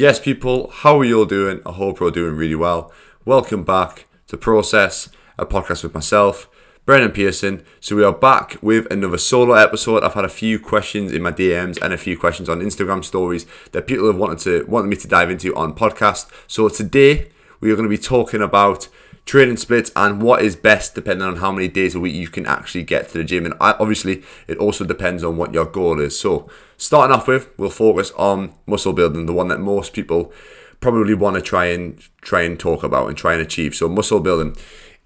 Yes, people, how are you all doing? I hope you're all doing really well. Welcome back to Process, a podcast with myself, Brendan Pearson. So we are back with another solo episode. I've had a few questions in my DMs and a few questions on Instagram stories that people have wanted to wanted me to dive into on podcast. So today we are going to be talking about training splits and what is best depending on how many days a week you can actually get to the gym. And obviously, it also depends on what your goal is. So, starting off with, we'll focus on muscle building, the one that most people probably want to try and try and talk about and try and achieve. So, muscle building.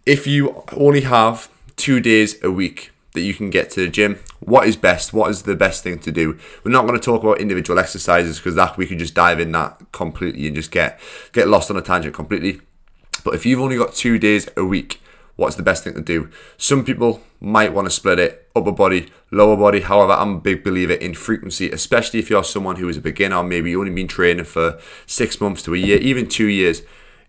If you only have two days a week that you can get to the gym. What is best? What is the best thing to do? We're not going to talk about individual exercises because that we can just dive in that completely and just get get lost on a tangent completely. But if you've only got two days a week, what's the best thing to do? Some people might want to split it upper body, lower body. However, I'm a big believer in frequency, especially if you're someone who is a beginner, maybe you only been training for six months to a year, even two years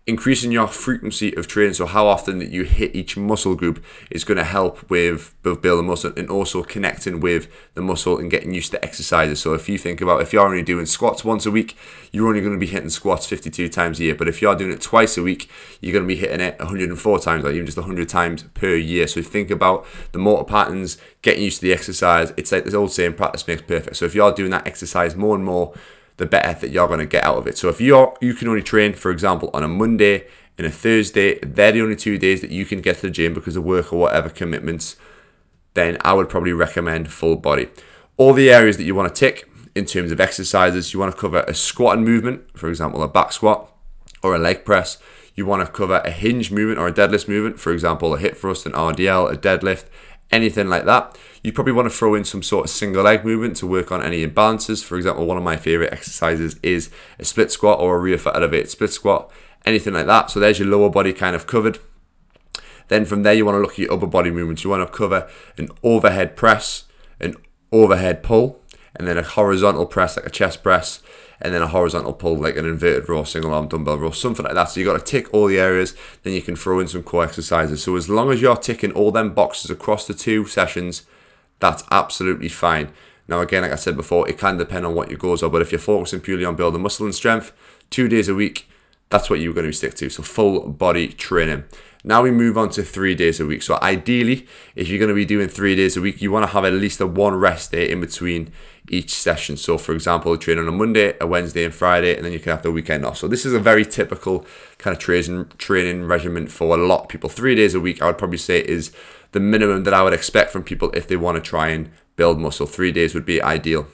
increasing your frequency of training, so how often that you hit each muscle group, is going to help with both building muscle and also connecting with the muscle and getting used to exercises. So if you think about if you're only doing squats once a week, you're only going to be hitting squats 52 times a year. But if you're doing it twice a week, you're going to be hitting it 104 times, like even just 100 times per year. So think about the motor patterns, getting used to the exercise. It's like this old saying, practice makes perfect. So if you're doing that exercise more and more, the better that you're going to get out of it. So if you're you can only train, for example, on a Monday and a Thursday, they're the only two days that you can get to the gym because of work or whatever commitments, then I would probably recommend full body. All the areas that you want to tick in terms of exercises, you want to cover a squat and movement, for example, a back squat or a leg press. You want to cover a hinge movement or a deadlift movement, for example, a hip thrust, an RDL, a deadlift, anything like that. You probably want to throw in some sort of single leg movement to work on any imbalances. For example, one of my favorite exercises is a split squat or a rear foot elevated split squat, anything like that. So there's your lower body kind of covered. Then from there, you want to look at your upper body movements. You want to cover an overhead press, an overhead pull, and then a horizontal press like a chest press, and then a horizontal pull like an inverted row, single arm dumbbell row, something like that. So you got to tick all the areas, then you can throw in some core exercises. So as long as you're ticking all them boxes across the two sessions, that's absolutely fine. Now again, like I said before, it can depend on what your goals are, but if you're focusing purely on building muscle and strength, two days a week, that's what you're going to stick to. So full body training. Now we move on to three days a week. So ideally, if you're going to be doing three days a week, you want to have at least a one rest day in between each session. So for example, train on a Monday, a Wednesday, and Friday, and then you can have the weekend off. So this is a very typical kind of training training regimen for a lot of people. Three days a week, I would probably say, is the minimum that I would expect from people if they want to try and build muscle. Three days would be ideal.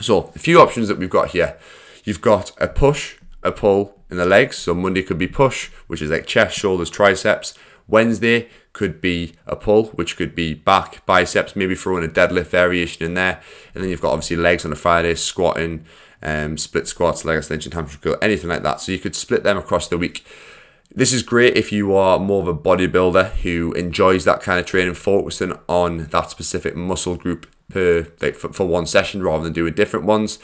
So a few options that we've got here. You've got a push, a pull in the legs. So Monday could be push, which is like chest, shoulders, triceps. Wednesday could be a pull, which could be back, biceps, maybe throwing a deadlift variation in there. And then you've got obviously legs on a Friday, squatting, um, split squats, leg extension, hamstring curl, anything like that. So you could split them across the week. This is great if you are more of a bodybuilder who enjoys that kind of training, focusing on that specific muscle group per like for, for one session rather than doing different ones.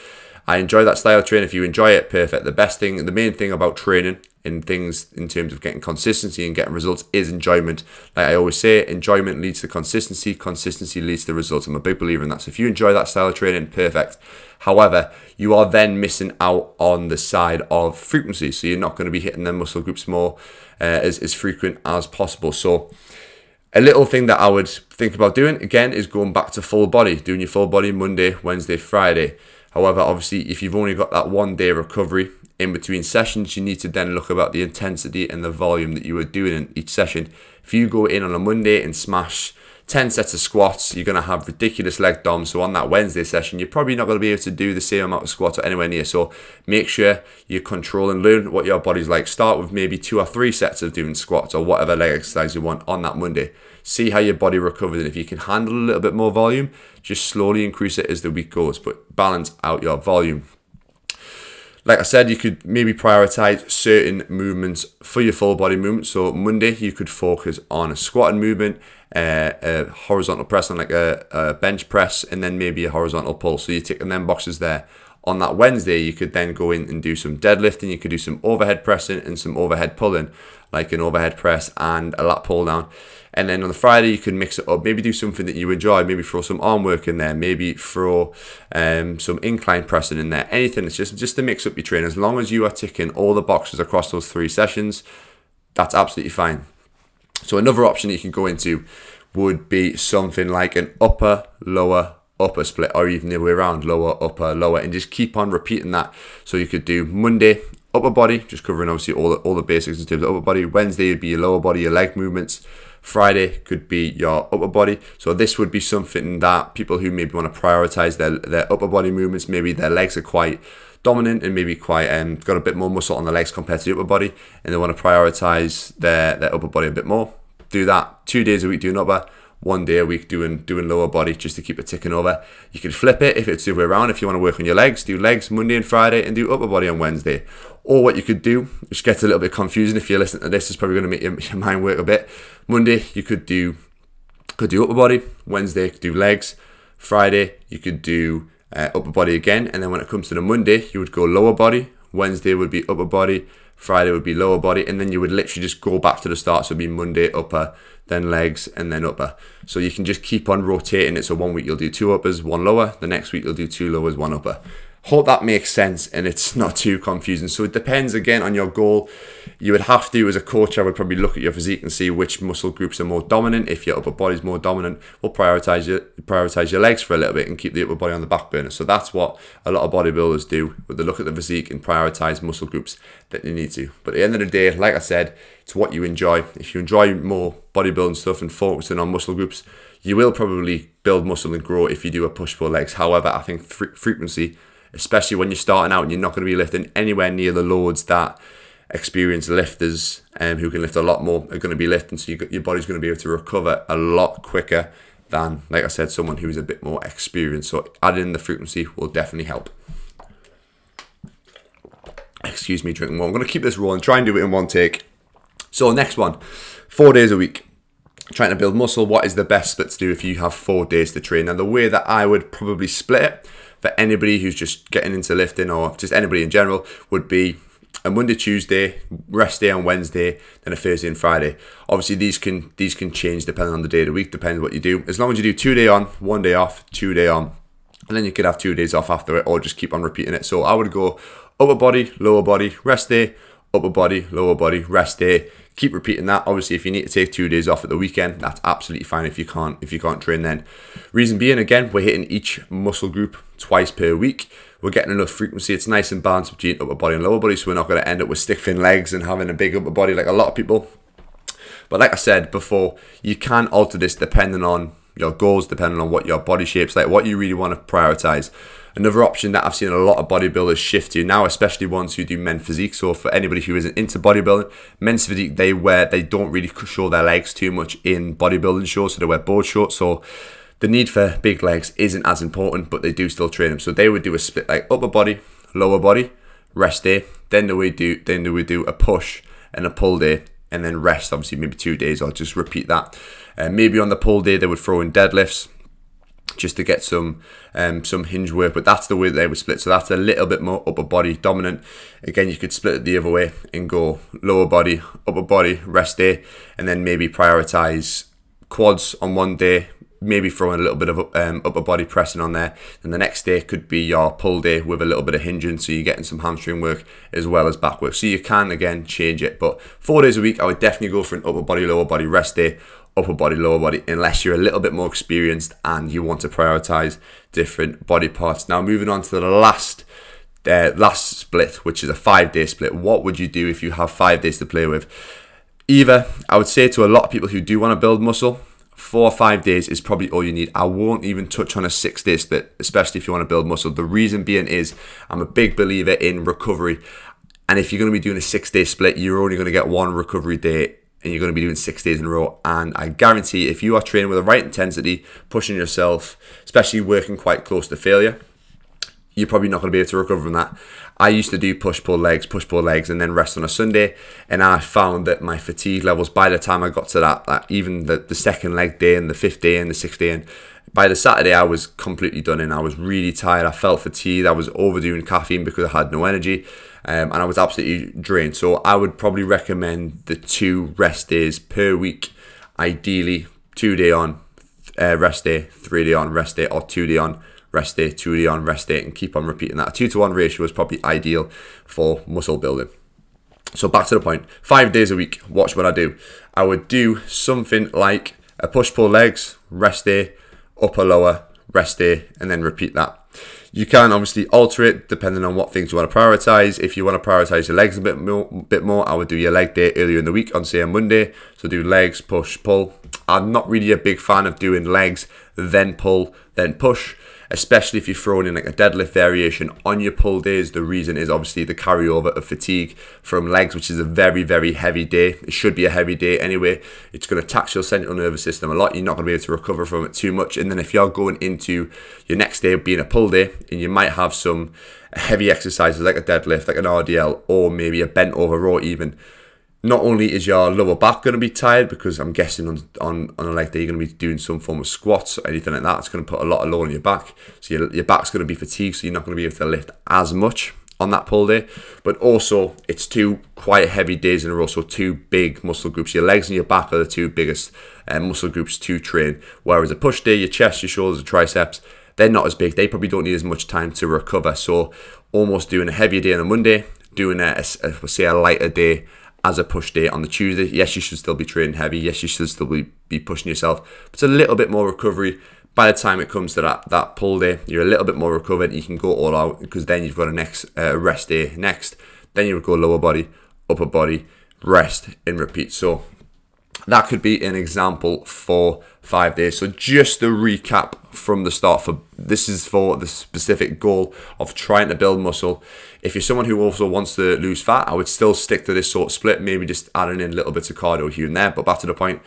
I enjoy that style of training. If you enjoy it, perfect. The best thing, the main thing about training in things in terms of getting consistency and getting results is enjoyment. Like I always say, enjoyment leads to consistency, consistency leads to results. I'm a big believer in that. So if you enjoy that style of training, perfect. However, you are then missing out on the side of frequency. So you're not going to be hitting them muscle groups more uh, as, as frequent as possible. So a little thing that I would think about doing again is going back to full body, doing your full body Monday, Wednesday, Friday. However, obviously, if you've only got that one day recovery in between sessions, you need to then look about the intensity and the volume that you are doing in each session. If you go in on a Monday and smash 10 sets of squats, you're going to have ridiculous leg DOM. So on that Wednesday session, you're probably not going to be able to do the same amount of squats or anywhere near. So make sure you control and learn what your body's like. Start with maybe two or three sets of doing squats or whatever leg exercise you want on that Monday see how your body recovers. And if you can handle a little bit more volume, just slowly increase it as the week goes, but balance out your volume. Like I said, you could maybe prioritize certain movements for your full body movement. So Monday, you could focus on a squatting movement, uh, a horizontal press on like a, a bench press, and then maybe a horizontal pull. So you're ticking them boxes there. On that Wednesday, you could then go in and do some deadlifting. You could do some overhead pressing and some overhead pulling, like an overhead press and a lat pull down. And then on the Friday, you can mix it up. Maybe do something that you enjoy. Maybe throw some arm work in there. Maybe throw um, some incline pressing in there. Anything. It's just just to mix up your training. As long as you are ticking all the boxes across those three sessions, that's absolutely fine. So another option you can go into would be something like an upper, lower, upper split, or even the way around, lower, upper, lower, and just keep on repeating that. So you could do Monday upper body, just covering obviously all the, all the basics in terms of upper body. Wednesday would be your lower body, your leg movements. Friday could be your upper body. So this would be something that people who maybe want to prioritize their, their upper body movements, maybe their legs are quite dominant and maybe quite um, got a bit more muscle on the legs compared to the upper body, and they want to prioritize their, their upper body a bit more. Do that two days a week doing upper, one day a week doing doing lower body just to keep it ticking over. You can flip it if it's the other way around. If you want to work on your legs, do legs Monday and Friday and do upper body on Wednesday. Or what you could do, which gets a little bit confusing if you're listening to this, is probably going to make your, your mind work a bit. Monday you could do could do upper body. Wednesday you could do legs. Friday you could do uh, upper body again, and then when it comes to the Monday you would go lower body. Wednesday would be upper body. Friday would be lower body, and then you would literally just go back to the start. So it'd be Monday upper, then legs, and then upper. So you can just keep on rotating it. So one week you'll do two uppers, one lower. The next week you'll do two lowers, one upper. Hope that makes sense and it's not too confusing. So it depends again on your goal. You would have to, as a coach, I would probably look at your physique and see which muscle groups are more dominant. If your upper body is more dominant, we'll prioritize your prioritize your legs for a little bit and keep the upper body on the back burner. So that's what a lot of bodybuilders do. They look at the physique and prioritize muscle groups that they need to. But at the end of the day, like I said, it's what you enjoy. If you enjoy more bodybuilding stuff and focusing on muscle groups, you will probably build muscle and grow if you do a push pull legs. However, I think frequency especially when you're starting out and you're not going to be lifting anywhere near the loads that experienced lifters um, who can lift a lot more are going to be lifting. So you, your body's going to be able to recover a lot quicker than, like I said, someone who's a bit more experienced. So adding in the frequency will definitely help. Excuse me, drinking more. I'm going to keep this rolling, try and do it in one take. So next one, four days a week. Trying to build muscle. What is the best split to do if you have four days to train? And the way that I would probably split it for anybody who's just getting into lifting or just anybody in general would be a Monday, Tuesday, rest day on Wednesday, then a Thursday and Friday. Obviously, these can these can change depending on the day of the week, depending what you do. As long as you do two day on, one day off, two day on, and then you could have two days off after it, or just keep on repeating it. So I would go upper body, lower body, rest day, upper body, lower body, rest day, keep repeating that. Obviously, if you need to take two days off at the weekend, that's absolutely fine. If you can't, if you can't train, then reason being, again, we're hitting each muscle group twice per week. We're getting enough frequency. It's nice and balanced between upper body and lower body, so we're not going to end up with stick thin legs and having a big upper body like a lot of people. But like I said before, you can alter this depending on your goals, depending on what your body shape's like, what you really want to prioritize. Another option that I've seen a lot of bodybuilders shift to now, especially ones who do men physique. So for anybody who isn't into bodybuilding, men's physique they wear they don't really show their legs too much in bodybuilding shows, so they wear board shorts. So the need for big legs isn't as important, but they do still train them. So they would do a split like upper body, lower body, rest day. Then they would do then they would do a push and a pull day, and then rest. Obviously, maybe two days. I'll just repeat that. Uh, maybe on the pull day they would throw in deadlifts just to get some um, some hinge work. But that's the way they were split. So that's a little bit more upper body dominant. Again, you could split it the other way and go lower body, upper body, rest day, and then maybe prioritize quads on one day. Maybe throwing a little bit of um, upper body pressing on there. And the next day could be your pull day with a little bit of hinging. So you're getting some hamstring work as well as back work. So you can, again, change it. But four days a week, I would definitely go for an upper body, lower body rest day upper body, lower body, unless you're a little bit more experienced and you want to prioritize different body parts. Now, moving on to the last. Uh, last split, which is a five day split, what would you do if you have five days to play with? Either, I would say to a lot of people who do want to build muscle, four or five days is probably all you need. I won't even touch on a six day split, especially if you want to build muscle. The reason being is I'm a big believer in recovery. And if you're going to be doing a six day split, you're only going to get one recovery day and you're going to be doing six days in a row. And I guarantee if you are training with the right intensity, pushing yourself, especially working quite close to failure, you're probably not going to be able to recover from that. I used to do push pull legs, push pull legs, and then rest on a Sunday, and I found that my fatigue levels by the time I got to that, that even the, the second leg day and the fifth day and the sixth day, and by the Saturday, I was completely done in. I was really tired. I felt fatigued. I was overdoing caffeine because I had no energy. Um, and I was absolutely drained. So I would probably recommend the two rest days per week. Ideally, two day on, uh, rest day, three day on, rest day, or two day on, rest day, two day on, rest day, and keep on repeating that. A two to one ratio is probably ideal for muscle building. So back to the. Five days a week. Watch what I do. I would do something like a push pull legs, rest day, upper lower, rest day, and then repeat that. You can obviously alter it depending on what things you want to prioritize. If you want to prioritize your legs a bit more, bit more, I would do your leg day earlier in the week on say a Monday. So do legs, push, pull. I'm not really a big fan of doing legs, then pull, then push especially if you're throwing in like a deadlift variation on your pull days. The reason is obviously the carryover of fatigue from legs, which is a very, very heavy day. It should be a heavy day anyway. It's going to tax your central nervous system a lot. You're not going to be able to recover from it too much. And then if you're going into your next day being a pull day, and you might have some heavy exercises like a deadlift, like an RDL, or maybe a bent over row even not only is your lower back going to be tired because I'm guessing on on, on a leg day you're going to be doing some form of squats or anything like that. It's going to put a lot of load on your back, so your, your back's going to be fatigued, so you're not going to be able to lift as much on that pull day. But also, it's two quite heavy days in a row, so two big muscle groups. Your legs and your back are the two biggest uh, muscle groups to train. Whereas a push day, your chest, your shoulders, your triceps, they're not as big. They probably don't need as much time to recover. So almost doing a heavier day on a Monday, doing a, a, say a lighter day as a push day on the Tuesday. Yes, you should still be training heavy. Yes, you should still be, be pushing yourself. But it's a little bit more recovery. By the time it comes to that, that pull day, you're a little bit more recovered. You can go all out because then you've got a next uh, rest day next. Then you would go lower body, upper body, rest, and repeat. So that could be an example for five days. So just to recap from the start, for this is for the specific goal of trying to build muscle. If you're someone who also wants to lose fat, I would still stick to this sort of split, maybe just adding in little bits of cardio here and there. But back to the point,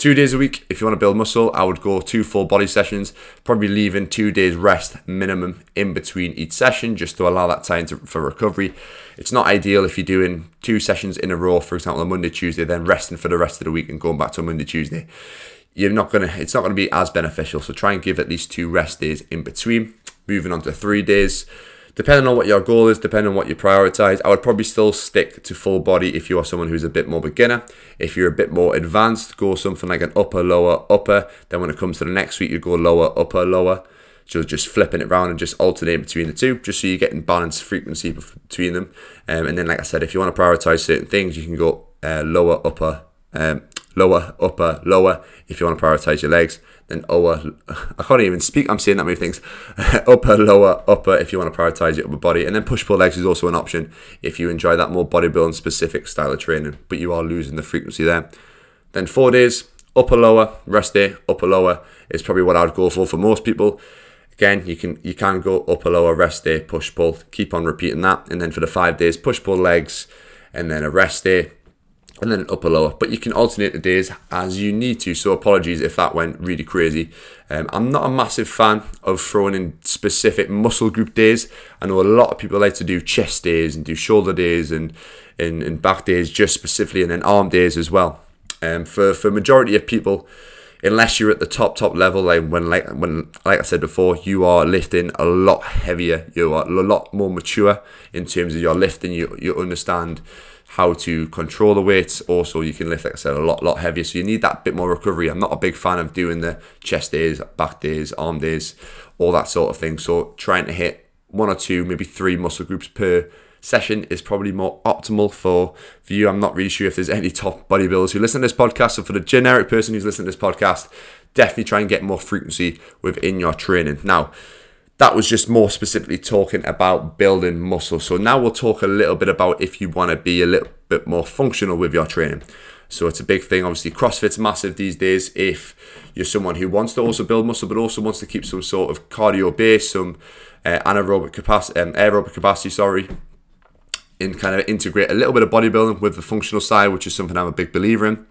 Two days a week, if you want to build muscle, I would go two full body sessions, probably leaving two days rest minimum in between each session just to allow that time to, for recovery. It's not ideal if you're doing two sessions in a row, for example, on Monday, Tuesday, then resting for the rest of the week and going back to Monday, Tuesday. You're not gonna, it's not gonna be as beneficial. So try and give at least two rest days in between. Moving on to three days depending on what your goal is, depending on what you prioritize, I would probably still stick to full body if you are someone who's a bit more beginner. If you're a bit more advanced, go something like an upper, lower, upper. Then when it comes to the next week, you go lower, upper, lower. So just flipping it around and just alternating between the two, just so you're getting balanced frequency between them. Um, and then, like I said, if you want to prioritize certain things, you can go uh, lower, upper, um, lower, upper, lower. If you want to prioritize your legs, then lower. I can't even speak. I'm saying that many things. upper, lower, upper. If you want to prioritize your upper body, and then push pull legs is also an option if you enjoy that more bodybuilding specific style of training, but you are losing the frequency there. Then four days, upper, lower, rest day, upper, lower is probably what I'd go for for most people. Again, you can you can go upper, lower, rest day, push pull. Keep on repeating that, and then for the five days, push pull legs, and then a rest day and then an upper lower. But you can alternate the days as you need to. So apologies if that went really crazy. Um, I'm not a massive fan of throwing in specific muscle group days. I know a lot of people like to do chest days and do shoulder days and and, and back days just specifically, and then arm days as well. Um, for for majority of people, unless you're at the top top level, like when like when like I said before, you are lifting a lot heavier. You are a lot more mature in terms of your lifting. You you understand how to control the weights. Also, you can lift, like I said, a lot, lot heavier. So you need that bit more recovery. I'm not a big fan of doing the chest days, back days, arm days, all that sort of thing. So trying to hit one or two, maybe three muscle groups per session is probably more optimal for, for you. I'm not really sure if there's any top bodybuilders who listen to this podcast. So for the generic person who's listening to this podcast, definitely try and get more frequency within your training. Now, that was just more specifically talking about building muscle. So now we'll talk a little bit about if you want to be a little bit more functional with your training. So it's a big thing. Obviously, CrossFit's massive these days. If you're someone who wants to also build muscle, but also wants to keep some sort of cardio base, some uh, anaerobic capacity, um, aerobic capacity, sorry, and kind of integrate a little bit of bodybuilding with the functional side, which is something I'm a big believer in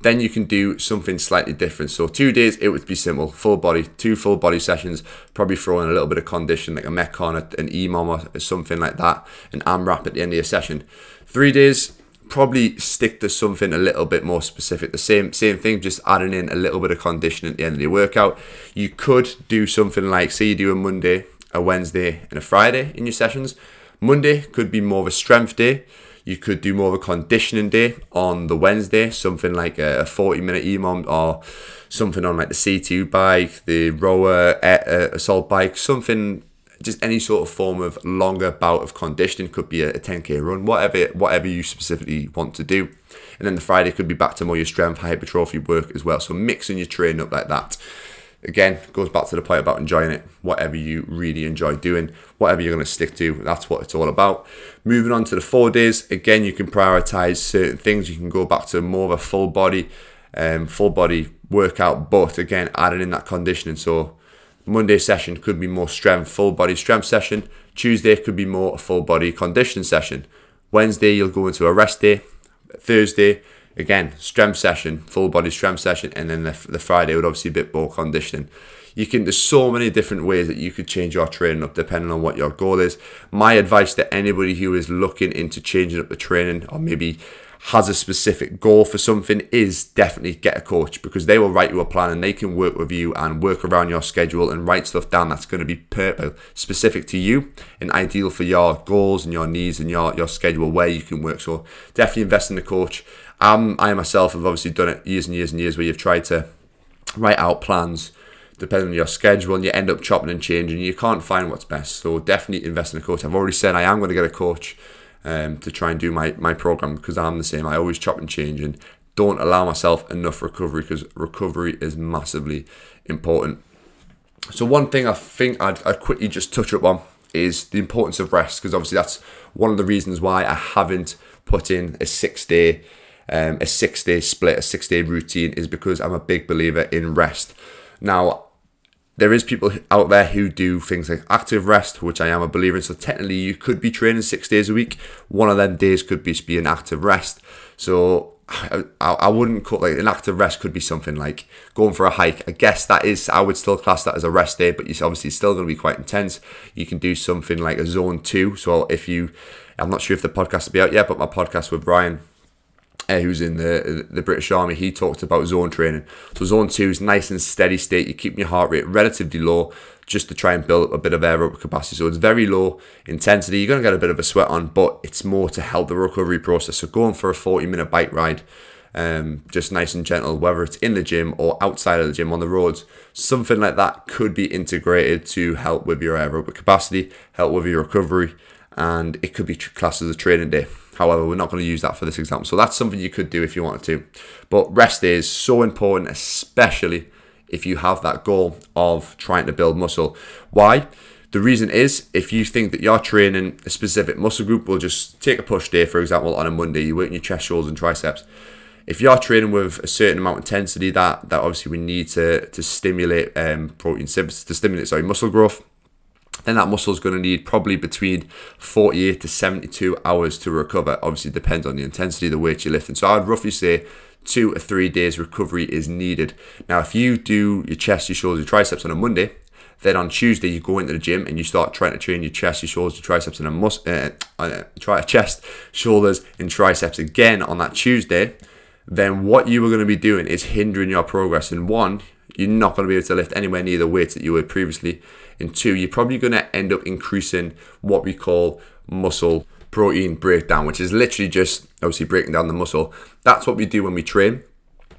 then you can do something slightly different. So two days, it would be simple, full body, two full body sessions, probably throw in a little bit of condition like a Metcon, an EMOM or something like that, an AMRAP at the end of your session. Three days, probably stick to something a little bit more specific. The same same thing, just adding in a little bit of conditioning at the end of your workout. You could do something like say you do a Monday, a Wednesday, and a Friday in your sessions. Monday could be more of a strength day. You could do more of a conditioning day on the Wednesday, something like a 40 minute EMOM or something on like the C2 bike, the rower uh, assault bike, something just any sort of form of longer bout of conditioning. Could be a, 10k run whatever whatever you specifically want to do. And then the friday could be back to more your strength hypertrophy work as well. So mixing your training up like that again goes back to the point about enjoying it whatever you really enjoy doing whatever you're going to stick to that's what it's all about moving on to the four days again you can prioritize certain things you can go back to more of a full body um, full body workout but again adding in that conditioning so Monday session could be more strength, full body strength session. Tuesday could be more a full body conditioning session. Wednesday, you'll go into a rest day. Thursday, again, strength session, full body strength session. And then the, the Friday would obviously be a bit more conditioning. You can, there's so many different ways that you could change your training up depending on what your goal is. My advice to anybody who is looking into changing up the training or maybe has a specific goal for something is definitely get a coach because they will write you a plan and they can work with you and work around your schedule and write stuff down that's going to be per- specific to you and ideal for your goals and your needs and your, your schedule where you can work. So definitely invest in the coach. I myself have obviously done it years and years and years where you've tried to write out plans depending on your schedule and you end up chopping and changing. You can't find what's best. So definitely invest in a coach. I've already said I am going to get a coach um, to try and do my, my program because I'm the same. I always chop and change and don't allow myself enough recovery because recovery is massively important. So, one thing I think I'd, I'd quickly just touch up on is the importance of rest because obviously that's one of the reasons why I haven't put in a six day um, a six day split, a six day routine is because I'm a big believer in rest. Now, there is people out there who do things like active rest, which I am a believer in. So technically, you could be training six days a week. One of them days could be be an active rest. So I, I wouldn't call like an active rest could be something like going for a hike. I guess that is I would still class that as a rest day, but it's obviously still going to be quite intense. You can do something like a zone two. So if you, I'm not sure if the podcast will be out yet, but my podcast with Brian uh, who's in the the British Army, he talked about zone training. So zone two is nice and steady state. You keep your heart rate relatively low just to try and build up a bit of aerobic capacity. So it's very low intensity. You're going to get a bit of a sweat on, but it's more to help the recovery process. So going for a 40 minute bike ride, um, just nice and gentle, whether it's in the gym or outside of the gym on the roads, something like that could be integrated to help with your aerobic capacity, help with your recovery, and it could be classed as a training day. However, we're not going to use that for this example. So that's something you could do if you wanted to. But rest is so important, especially if you have that goal of trying to build muscle. Why? The reason is if you think that you're training a specific muscle group, we'll just take a push day, for example, on a Monday, you work your chest, shoulders, and triceps. If you're training with a certain amount of intensity, that that obviously we need to to stimulate um, protein synthesis, to stimulate sorry muscle growth then that muscle is going to need probably between 48 to 72 hours to recover. Obviously, depends on the intensity of the weight you're lifting. So I'd roughly say two or three days recovery is needed. Now, if you do your chest, your shoulders, your triceps on a Monday, then on Tuesday you go into the gym and you start trying to train your chest, your shoulders, your triceps, and a mus- uh, uh, try a chest, shoulders, and triceps again on that Tuesday. Then what you are going to be doing is hindering your progress. In one, you're not going to be able to lift anywhere near the weights that you were previously. In two, you're probably going to end up increasing what we call muscle protein breakdown, which is literally just obviously breaking down the muscle. That's what we do when we train.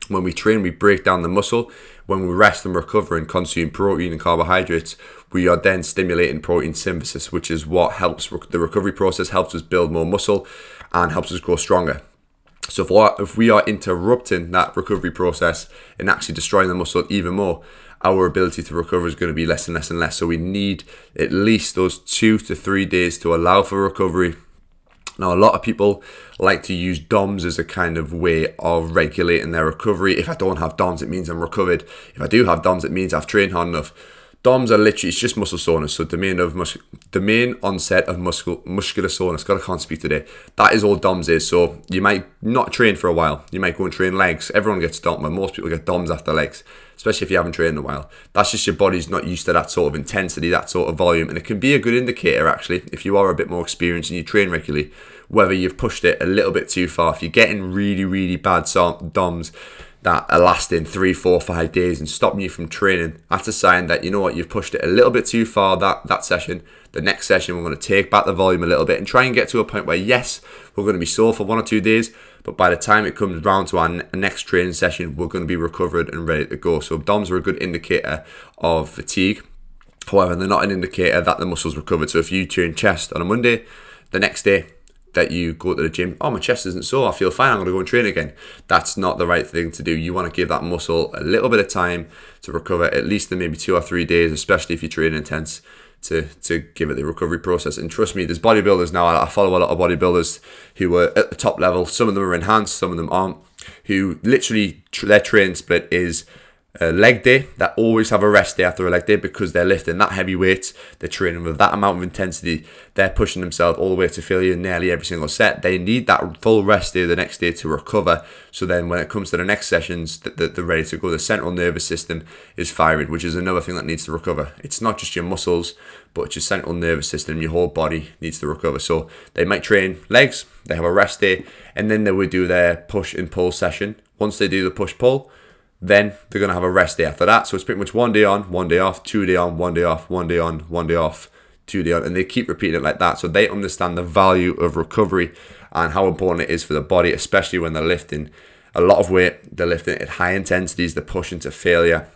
When we train, we break down the muscle. When we rest and recover and consume protein and carbohydrates, we are then stimulating protein synthesis, which is what helps the recovery process, helps us build more muscle, and helps us grow stronger. So if, if we are interrupting that recovery process and actually destroying the muscle even more, our ability to recover is going to be less and less and less. So we need at least those two to three days to allow for recovery. Now, a lot of people like to use DOMS as a kind of way of regulating their recovery. If I don't have DOMS, it means I'm recovered. If I do have DOMS, it means I've trained hard enough. DOMs are literally it's just muscle soreness. So domain of mus- domain onset of muscle muscular soreness. God, I can't speak today. That is all DOMs is. So you might not train for a while. You might go and train legs. Everyone gets DOM, but most people get DOMs after legs, especially if you haven't trained in a while. That's just your body's not used to that sort of intensity, that sort of volume, and it can be a good indicator actually if you are a bit more experienced and you train regularly, whether you've pushed it a little bit too far. If you're getting really really bad DOMs that are lasting three, four, five days and stopping you from training, that's a sign that you know what you've pushed it a little bit too far that that session. The next session we're going to take back the volume a little bit and try and get to a point where yes, we're going to be sore for one or two days, but by the time it comes round to our next training session, we're going to be recovered and ready to go. So DOMs are a good indicator of fatigue. However, they're not an indicator that the muscles recovered. So if you train chest on a Monday, the next day that you go to the gym, oh, my chest isn't sore, I feel fine, I'm going to go and train again. That's not the right thing to do. You want to give that muscle a little bit of time to recover, at least in maybe two or three days, especially if you train intense, to, to give it the recovery process. And trust me, there's bodybuilders now, I follow a lot of bodybuilders who are at the top level. Some of them are enhanced, some of them aren't, who literally, their training split is a leg day that always have a rest day after a leg day because they're lifting that heavy weight, they're training with that amount of intensity, they're pushing themselves all the way to failure nearly every single set. They need that full rest day the next day to recover. So then when it comes to the next sessions, they're ready to go. The central nervous system is firing, which is another thing that needs to recover. It's not just your muscles, but it's your central nervous system, your whole body needs to recover. So they might train legs, they have a rest day, and then they would do their push and pull session. Once they do the push pull, then they're going to have a rest day after that. So it's pretty much one day on, one day off, two day on, one day off, one day on, one day off, two day on. And they keep repeating it like that. So they understand the value of recovery and how important it is for the body, especially when they're lifting a lot of weight, they're lifting at high intensities, they're pushing to failure.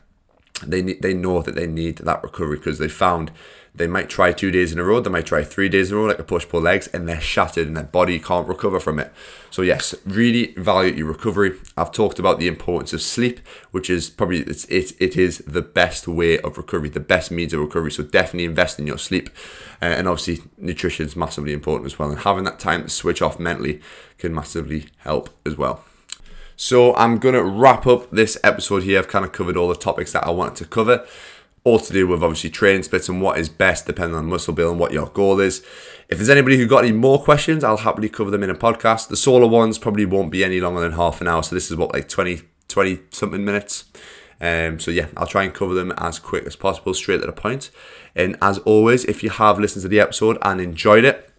They, they know that they need that recovery because they found they might try two days in a row, they might try three days in a row, like a push pull legs, and they're shattered and their body can't recover from it. So, yes, really value your recovery. I've talked about the importance of sleep, which is probably it's, it, it is the best way of recovery, the best means of recovery. So, definitely invest in your sleep. Uh, and obviously, nutrition is massively important as well. And having that time to switch off mentally can massively help as well. So, I'm going to wrap up this episode here. I've kind of covered all the topics that I wanted to cover all to do with obviously training splits and what is best depending on muscle build and what your goal is. If there's anybody who got any more questions, I'll happily cover them in a podcast. The solo ones probably won't be any longer than half an hour, so this is what like 20, 20 something minutes. Um, so yeah, I'll try and cover them as quick as possible, straight to the point. And as always, if you have listened to the episode and enjoyed it,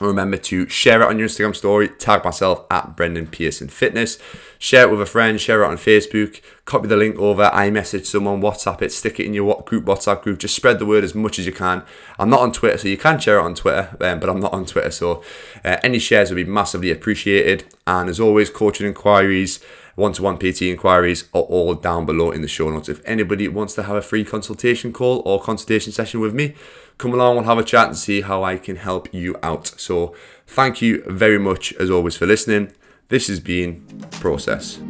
Remember to share it on your Instagram story, tag myself at Brendan Pearson Fitness, share it with a friend, share it on Facebook, copy the link over, iMessage someone, WhatsApp it, stick it in your group WhatsApp group, just spread the word as much as you can. I'm not on Twitter, so you can share it on Twitter, um, but I'm not on Twitter, so uh, any shares would be massively appreciated. And as always, coaching inquiries, one to one PT inquiries are all down below in the show notes. If anybody wants to have a free consultation call or consultation session with me, come along, we'll have a chat and see how I can help you out. So, thank you very much as always for listening. This has been Process.